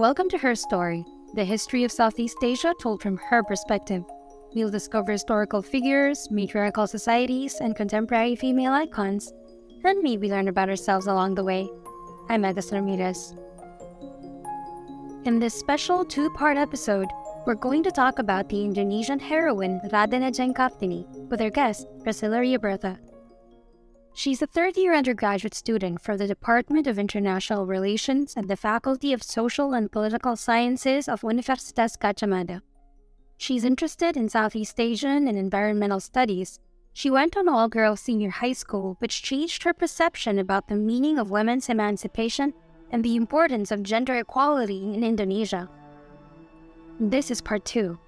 Welcome to Her Story, the history of Southeast Asia told from her perspective. We'll discover historical figures, matriarchal societies, and contemporary female icons, and maybe learn about ourselves along the way. I'm Agassi Ramirez. In this special two part episode, we're going to talk about the Indonesian heroine Raden Ajeng Kartini with our guest, Priscilla Riabertha. She's a third year undergraduate student from the Department of International Relations at the Faculty of Social and Political Sciences of Universitas Gadjah Mada. She's interested in Southeast Asian and environmental studies. She went on all girls senior high school, which changed her perception about the meaning of women's emancipation and the importance of gender equality in Indonesia. This is part two.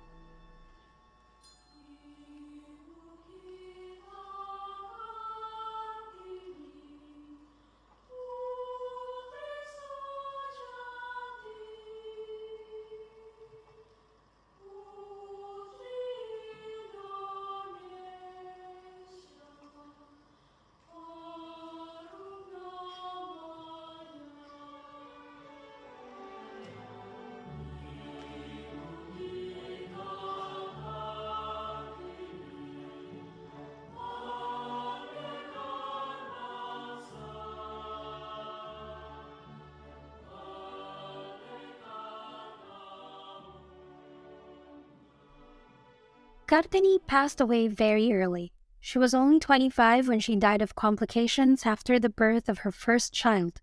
Kartini passed away very early. She was only 25 when she died of complications after the birth of her first child.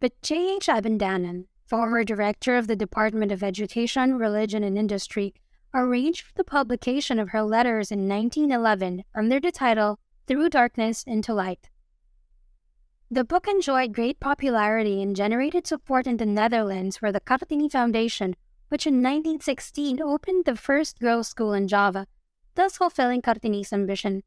But J.H. Abendanon, former director of the Department of Education, Religion, and Industry, arranged for the publication of her letters in 1911 under the title Through Darkness into Light. The book enjoyed great popularity and generated support in the Netherlands, where the Kartini Foundation which in 1916 opened the first girls' school in Java, thus fulfilling Kartini's ambition.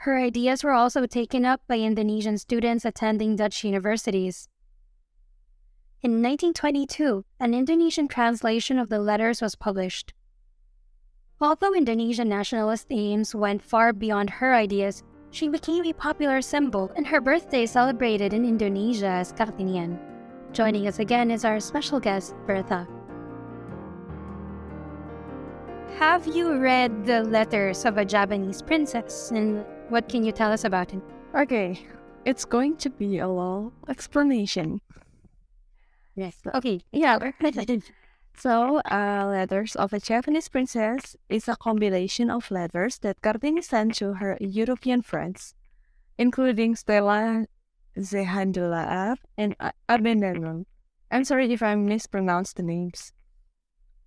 Her ideas were also taken up by Indonesian students attending Dutch universities. In 1922, an Indonesian translation of the letters was published. Although Indonesian nationalist aims went far beyond her ideas, she became a popular symbol and her birthday celebrated in Indonesia as Kartinian. Joining us again is our special guest, Bertha. Have you read the letters of a Javanese princess, and what can you tell us about it? Okay, it's going to be a long explanation. Yes. Okay. Yeah. so, uh, Letters of a Javanese Princess is a compilation of letters that Kartini sent to her European friends, including Stella Zeehandelaar, and Abendanon. I'm sorry if I mispronounced the names.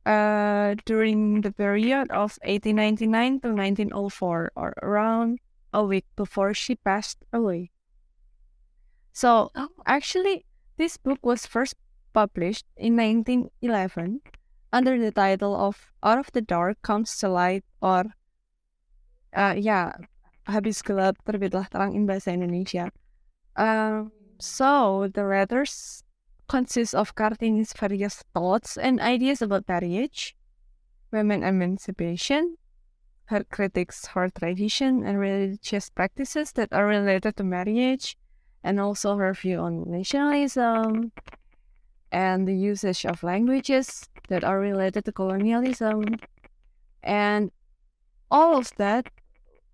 Uh, during the period of 1899 to 1904, or around a week before she passed away. So, oh. actually, this book was first published in 1911 under the title of Out of the Dark Comes the Light or uh, ya habis gelap terbitlah terang in bahasa Indonesia. Um, so the letters consist of Kartini's various thoughts and ideas about marriage, women emancipation, her critics for tradition and religious practices that are related to marriage, and also her view on nationalism and the usage of languages that are related to colonialism. And all of that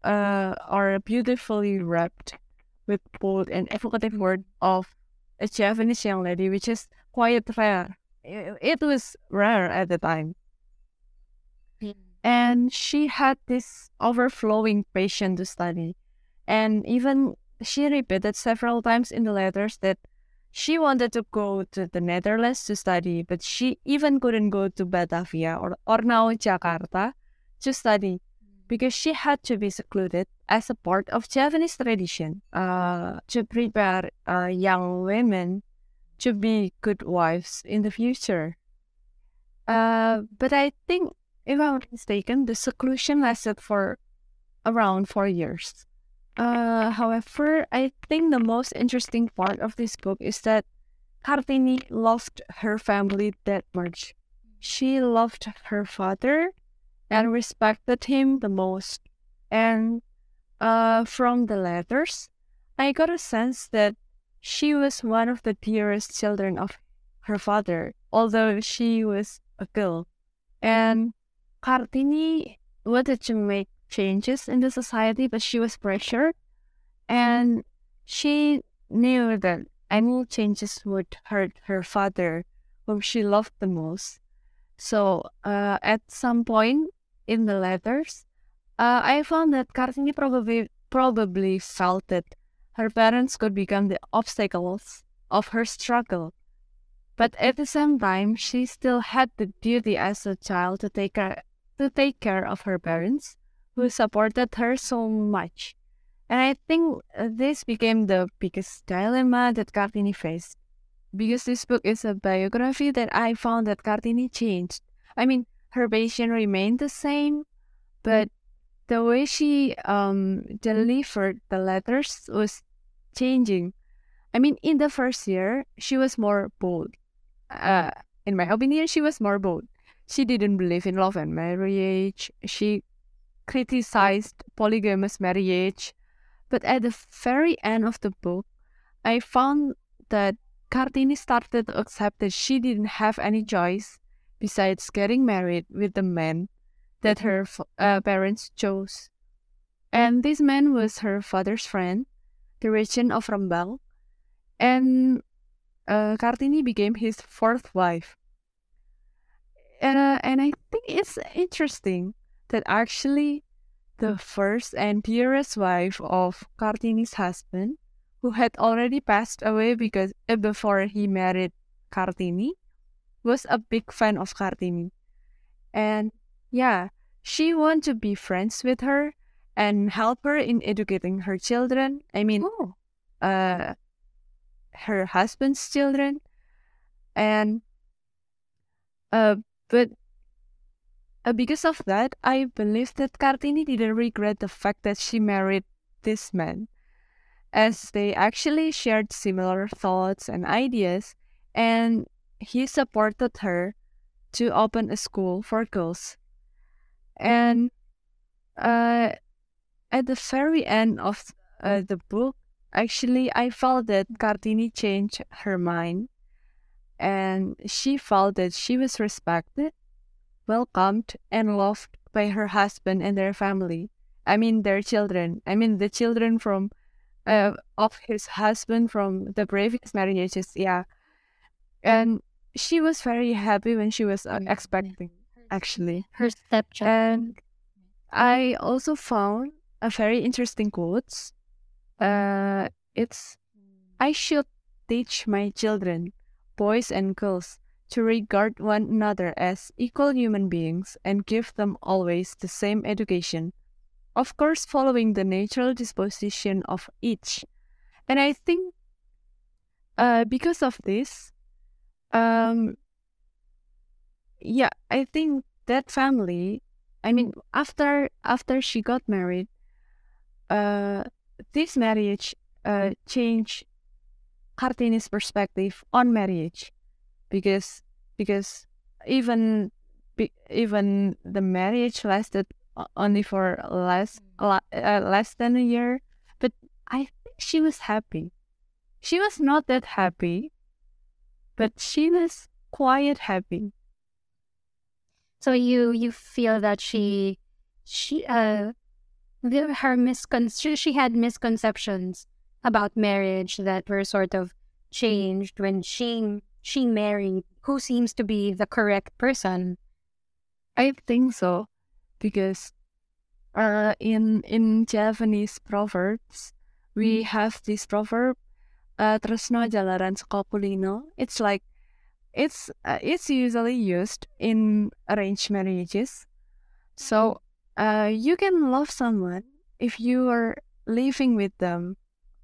uh, are beautifully wrapped with bold and evocative word of a Javanese young lady, which is quite rare. It was rare at the time. And she had this overflowing passion to study. And even she repeated several times in the letters that she wanted to go to the Netherlands to study, but she even couldn't go to Batavia or, or now Jakarta to study because she had to be secluded as a part of Javanese tradition uh, to prepare uh, young women to be good wives in the future. Uh, but I think, if I'm not mistaken, the seclusion lasted for around four years. Uh, however, I think the most interesting part of this book is that Kartini loved her family that much. She loved her father and respected him the most. And uh, from the letters, I got a sense that she was one of the dearest children of her father, although she was a girl. And Kartini wanted to make changes in the society, but she was pressured. And she knew that any changes would hurt her father, whom she loved the most. So uh, at some point in the letters, uh, I found that Kartini probably probably felt that her parents could become the obstacles of her struggle. But at the same time, she still had the duty as a child to take care, to take care of her parents, who supported her so much. And I think uh, this became the biggest dilemma that Kartini faced. Because this book is a biography that I found that Kartini changed. I mean, her patient remained the same, but the way she um, delivered the letters was changing. I mean, in the first year, she was more bold. Uh, in my opinion, she was more bold. She didn't believe in love and marriage. She criticized polygamous marriage. But at the very end of the book, I found that Kartini started to accept that she didn't have any choice besides getting married with the man that her uh, parents chose. And this man was her father's friend, the regent of Rembang, and uh, Kartini became his fourth wife. And, uh, and I think it's interesting that actually the first and dearest wife of Kartini's husband, who had already passed away because uh, before he married Kartini, was a big fan of Kartini. And yeah, she wanted to be friends with her and help her in educating her children. I mean, oh. uh, her husband's children. And uh, but uh, because of that, I believe that Kartini didn't regret the fact that she married this man, as they actually shared similar thoughts and ideas, and he supported her to open a school for girls and uh, at the very end of uh, the book, actually, I felt that Kartini changed her mind and she felt that she was respected, welcomed, and loved by her husband and their family. I mean, their children. I mean, the children from uh, of his husband from the previous marriages. Yeah, and she was very happy when she was uh, expecting actually. Her stepchild. And I also found a very interesting quote. Uh, it's I should teach my children, boys and girls, to regard one another as equal human beings and give them always the same education. Of course, following the natural disposition of each. And I think uh, because of this, um, yeah, I think that family. I mean, after after she got married, uh, this marriage uh changed Kartini's perspective on marriage, because because even even the marriage lasted only for less uh, less than a year, but I think she was happy. She was not that happy, but she was quite happy. So you you feel that she she uh her miscon she had misconceptions about marriage that were sort of changed when she she married who seems to be the correct person. I think so because uh in in Javanese proverbs we mm. have this proverb uh, tresno jalaran saka It's like it's uh, it's usually used in arranged marriages. So uh, you can love someone if you are living with them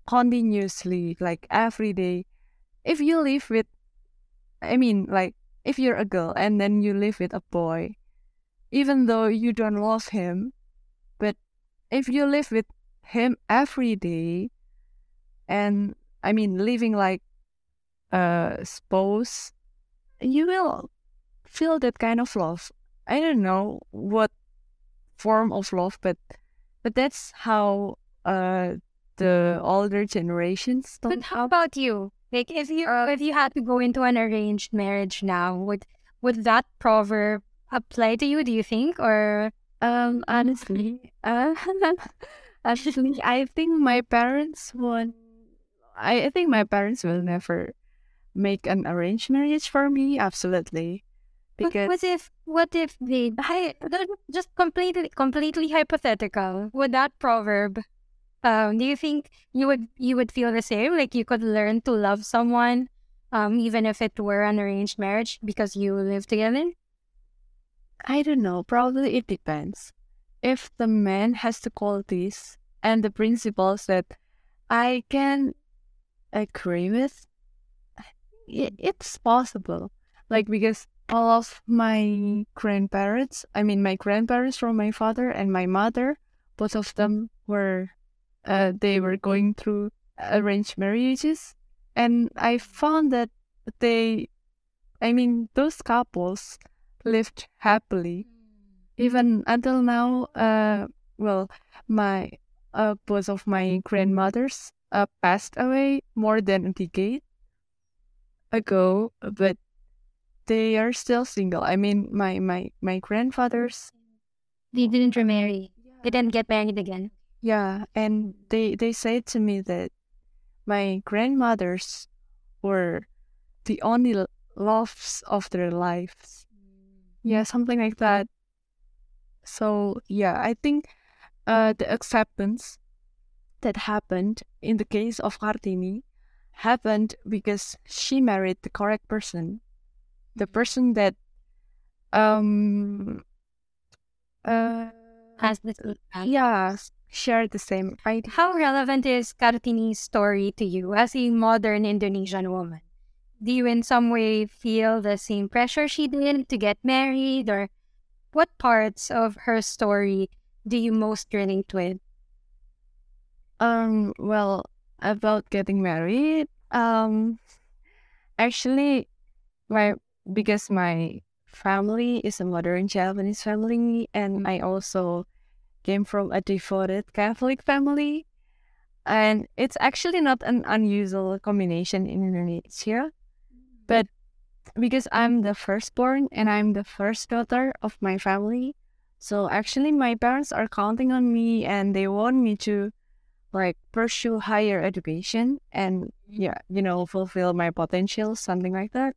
continuously, like every day. If you live with, I mean, like if you're a girl and then you live with a boy, even though you don't love him, but if you live with him every day, and I mean, living like a spouse you will feel that kind of love. I don't know what form of love, but but that's how uh, the older generations. But how about you? Like if you if you had to go into an arranged marriage now, would would that proverb apply to you, do you think? Or Um, honestly, uh, honestly, I think my parents won't. I, I think my parents will never make an arranged marriage for me. Absolutely, because what if what if they hi, just completely completely hypothetical? Would that proverb um do you think you would you would feel the same? Like you could learn to love someone um even if it were an arranged marriage because you live together? I don't know. Probably it depends. If the man has the qualities and the principles that I can agree with, i- it's possible. Like because all of my grandparents, I mean my grandparents from my father and my mother, both of them were, uh, they were going through arranged marriages, and I found that they, I mean those couples lived happily even until now. Uh, well, my uh, both of my grandmothers uh, passed away more than a decade ago, but they are still single. I mean, my my my grandfathers. They didn't remarry. They didn't get married again. Yeah, and they they said to me that my grandmothers were the only loves of their lives. Yeah, something like that. So yeah, I think uh, the acceptance that happened in the case of Kartini happened because she married the correct person, the person that um uh Has this yeah shared the same idea. How relevant is Kartini's story to you as a modern Indonesian woman? Do you in some way feel the same pressure she did to get married or what parts of her story do you most relate with? Um, well, about getting married, um, actually, my because my family is a modern Javanese family, and I also came from a devoted Catholic family, and it's actually not an unusual combination in Indonesia, but because I'm the firstborn and I'm the first daughter of my family, so actually my parents are counting on me, and they want me to like pursue higher education and yeah, you know, fulfill my potential, something like that.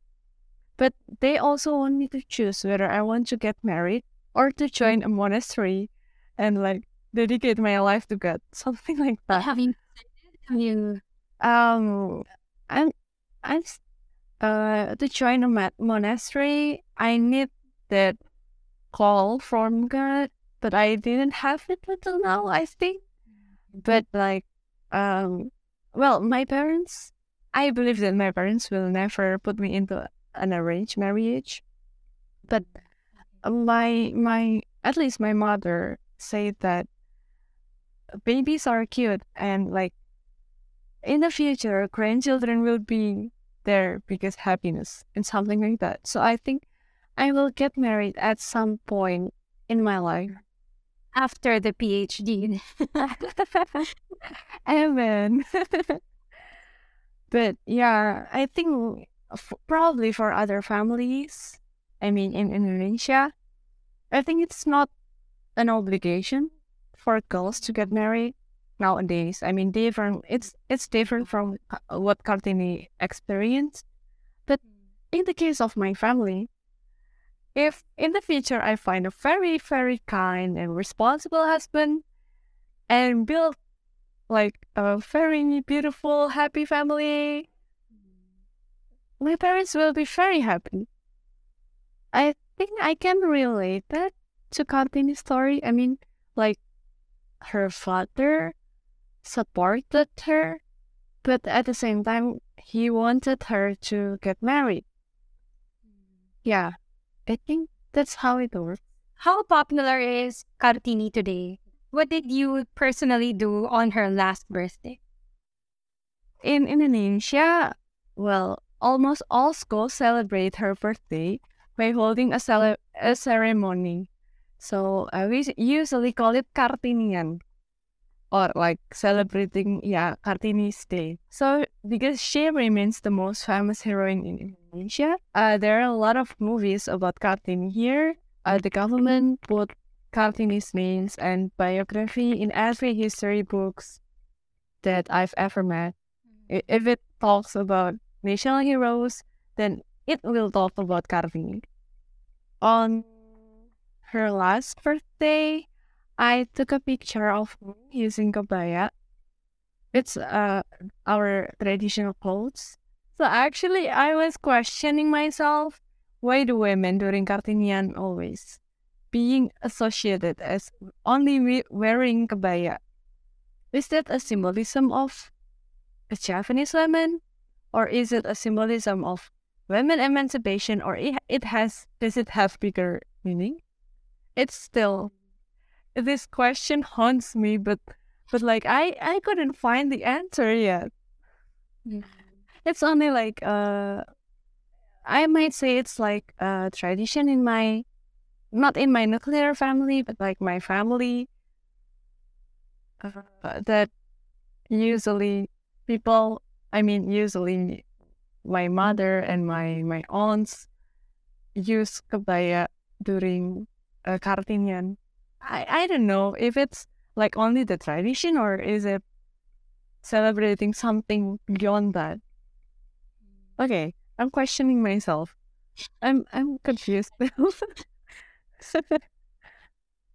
But they also want me to choose whether I want to get married or to join a monastery and like dedicate my life to God, something like that. Have you have you Um, I'm, I'm, uh, to join a ma- monastery, I need that call from God, but I didn't have it until now, I think. But like, um, well, my parents, I believe that my parents will never put me into an arranged marriage. But my my at least my mother said that babies are cute and like in the future grandchildren will be their biggest happiness and something like that. So I think I will get married at some point in my life. After the PhD? Amen. but yeah, I think f- probably for other families, I mean, in Indonesia, I think it's not an obligation for girls to get married nowadays. I mean, different. It's it's different from uh, what Kartini experienced. But in the case of my family, if in the future I find a very very kind and responsible husband and build like a very beautiful, happy family, my parents will be very happy. I think I can relate that to Kartini's story. I mean, like her father supported her, but at the same time, he wanted her to get married. Yeah, I think that's how it works. How popular is Kartini today? What did you personally do on her last birthday? In Indonesia, well, almost all schools celebrate her birthday by holding a, cele- a ceremony. So uh, we usually call it Kartinian or like celebrating yeah Kartini's day. So because she remains the most famous heroine in Indonesia, uh, there are a lot of movies about Kartini here. Uh, the government put Kartini's names and biography in every history books that I've ever met. If it talks about national heroes, then it will talk about Kartini. On her last birthday, I took a picture of me using kebaya. It's uh, our traditional clothes. So actually, I was questioning myself why do women during Kartinian always being associated as only wearing kebaya? Is that a symbolism of a Javanese women, or is it a symbolism of women emancipation, or it has does it have bigger meaning? It's still this question haunts me, but but like I I couldn't find the answer yet. Mm. It's only like uh, I might say it's like a tradition in my, not in my nuclear family, but like my family. Uh, that usually people, I mean, usually my mother and my my aunts use kebaya during uh, Kartinian I, I don't know if it's like only the tradition or is it celebrating something beyond that. Okay, I'm questioning myself. I'm I'm confused.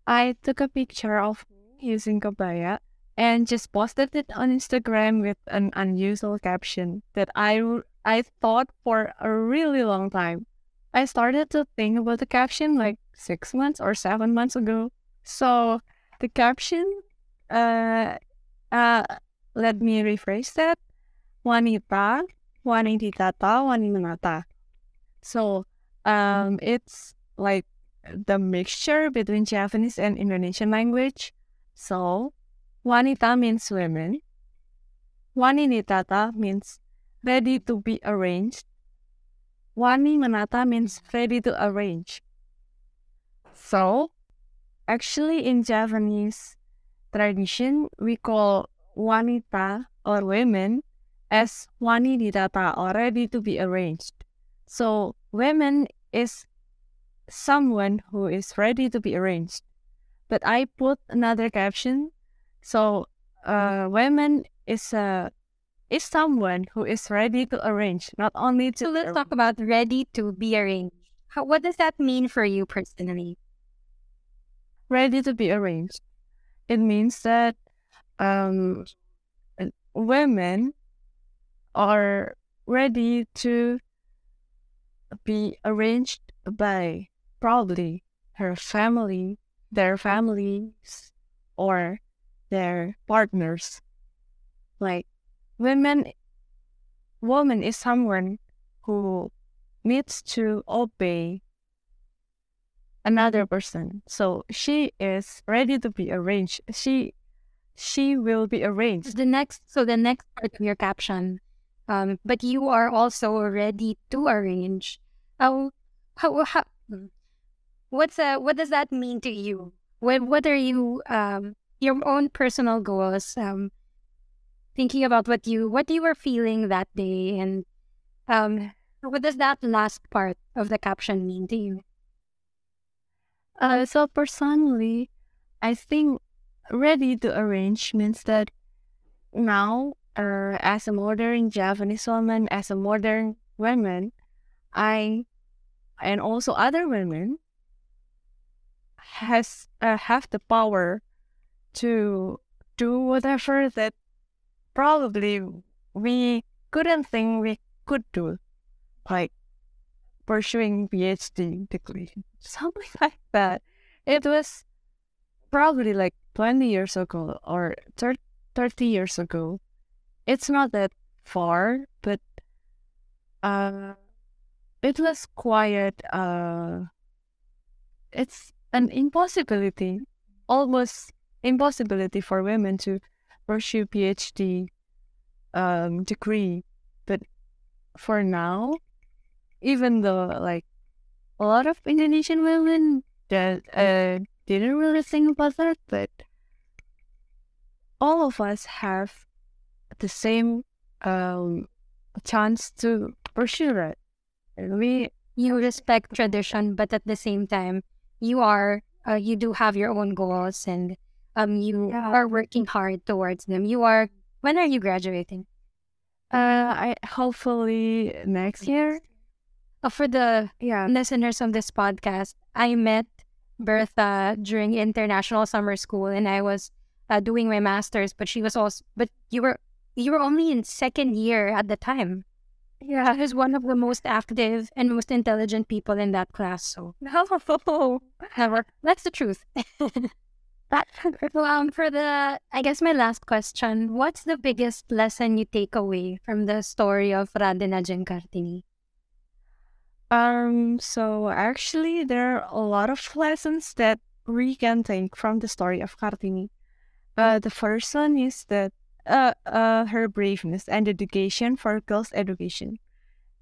I took a picture of using kebaya and just posted it on Instagram with an unusual caption that I I thought for a really long time. I started to think about the caption like six months or seven months ago. So the caption, uh, uh, let me rephrase that. Wanita, wanititata, wanimanata. So um, it's like the mixture between Javanese and Indonesian language. So wanita means women. Waninitata means ready to be arranged. Wani manata means ready to arrange. So Actually, in Javanese tradition, we call wanita or women as wanididata or ready to be arranged. So, women is someone who is ready to be arranged. But I put another caption. So, uh, women is a is someone who is ready to arrange, not only to. So let's talk about ready to be arranged. How, what does that mean for you personally? Ready to be arranged. It means that um, women are ready to be arranged by probably her family, their families, or their partners. Like women, woman is someone who needs to obey another person. So she is ready to be arranged. She she will be arranged. The next so the next part of your caption. Um, but you are also ready to arrange. How how, how what's uh what does that mean to you? What what are you um your own personal goals um thinking about what you what you were feeling that day and um what does that last part of the caption mean to you? Uh, so personally, I think ready to arrange means that now, uh, as a modern Javanese woman, as a modern woman, I and also other women has uh, have the power to do whatever that probably we couldn't think we could do, like pursuing PhD degree, something like that. It was probably like 20 years ago or 30 years ago. It's not that far, but uh, it was quite, uh, it's an impossibility, almost impossibility for women to pursue PhD um, degree. But for now, even though like a lot of Indonesian women that uh, didn't really think about that, but all of us have the same um, chance to pursue it. We you respect tradition, but at the same time, you are uh, you do have your own goals and um you Yeah. are working hard towards them. You are when are you graduating? uh, I hopefully next year. Uh, for the Yeah. listeners of this podcast, I met Bertha during international summer school, and I was uh, doing my masters. But she was also, but you were you were only in second year at the time. Yeah. She was one of the most active and most intelligent people in that class. So No. Never. That's the truth. so, um, for the, I guess my last question, what's the biggest lesson you take away from the story of Raden Ajeng Kartini? Um, so actually, there are a lot of lessons that we can take from the story of Kartini. Uh, the first one is that uh, uh, her braveness and dedication for girls' education,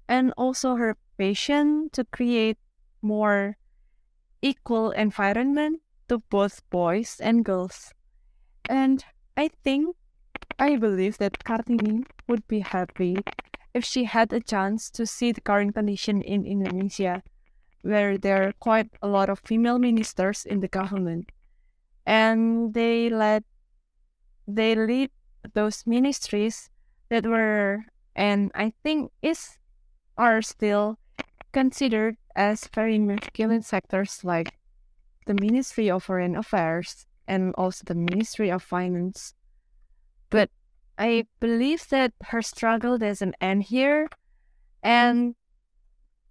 and also her passion to create more equal environment to both boys and girls. And I think, I believe that Kartini would be happy if she had a chance to see the current condition in Indonesia, where there are quite a lot of female ministers in the government, and they led they lead those ministries that were and I think is are still considered as very masculine sectors like the Ministry of Foreign Affairs and also the Ministry of Finance. But I believe that her struggle doesn't end here. And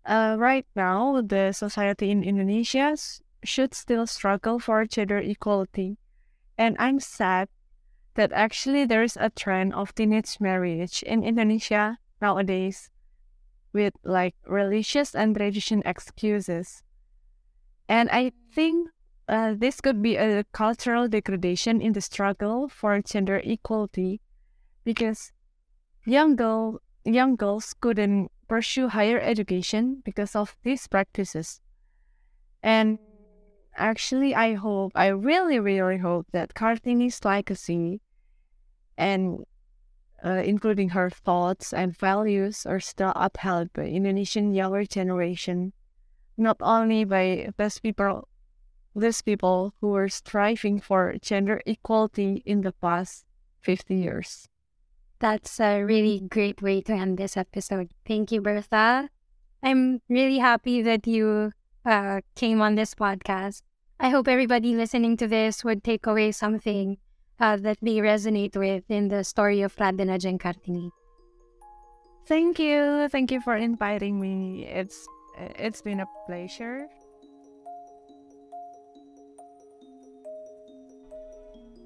uh, right now, the society in Indonesia should still struggle for gender equality. And I'm sad that actually there is a trend of teenage marriage in Indonesia nowadays with like religious and tradition excuses. And I think uh, this could be a cultural degradation in the struggle for gender equality because young girl young girls couldn't pursue higher education because of these practices. And actually I hope I really really hope that Kartini's legacy and uh, including her thoughts and values are still upheld by Indonesian younger generation, not only by those people these people who were striving for gender equality in the past 50 years. That's a really great way to end this episode. Thank you, Bertha. I'm really happy that you uh, came on this podcast. I hope everybody listening to this would take away something uh, that they resonate with in the story of Radina Giancartini. Thank you. Thank you for inviting me. It's it's been a pleasure.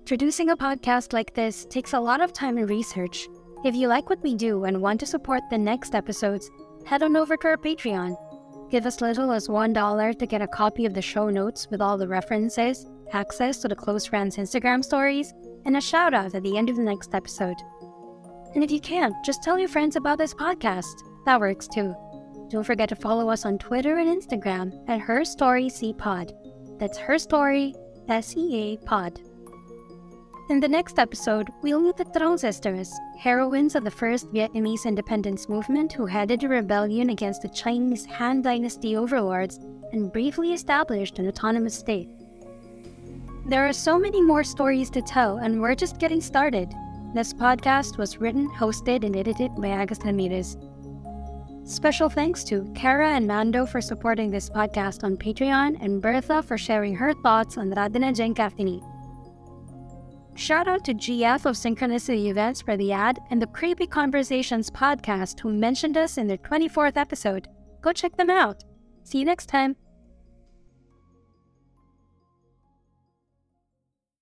Producing a podcast like this takes a lot of time and research. If you like what we do and want to support the next episodes, head on over to our Patreon. Give as little as $1 to get a copy of the show notes with all the references, access to the Close Friends Instagram stories, and a shout out at the end of the next episode. And if you can't, just tell your friends about this podcast. That works too. Don't forget to follow us on Twitter and Instagram at Her Story C Pod. That's Her Story S E A Pod. In the next episode, we'll meet the Trung sisters, heroines of the first Vietnamese independence movement who headed a rebellion against the Chinese Han Dynasty overlords and bravely established an autonomous state. There are so many more stories to tell, and we're just getting started. This podcast was written, hosted, and edited by Agus Ramirez. Special thanks to Kara and Mando for supporting this podcast on Patreon, and Bertha for sharing her thoughts on Raden Ajeng Kartini. Shout out to GF of Synchronicity Events for the ad and the Creepy Conversations podcast who mentioned us in their 24th episode. Go check them out. See you next time.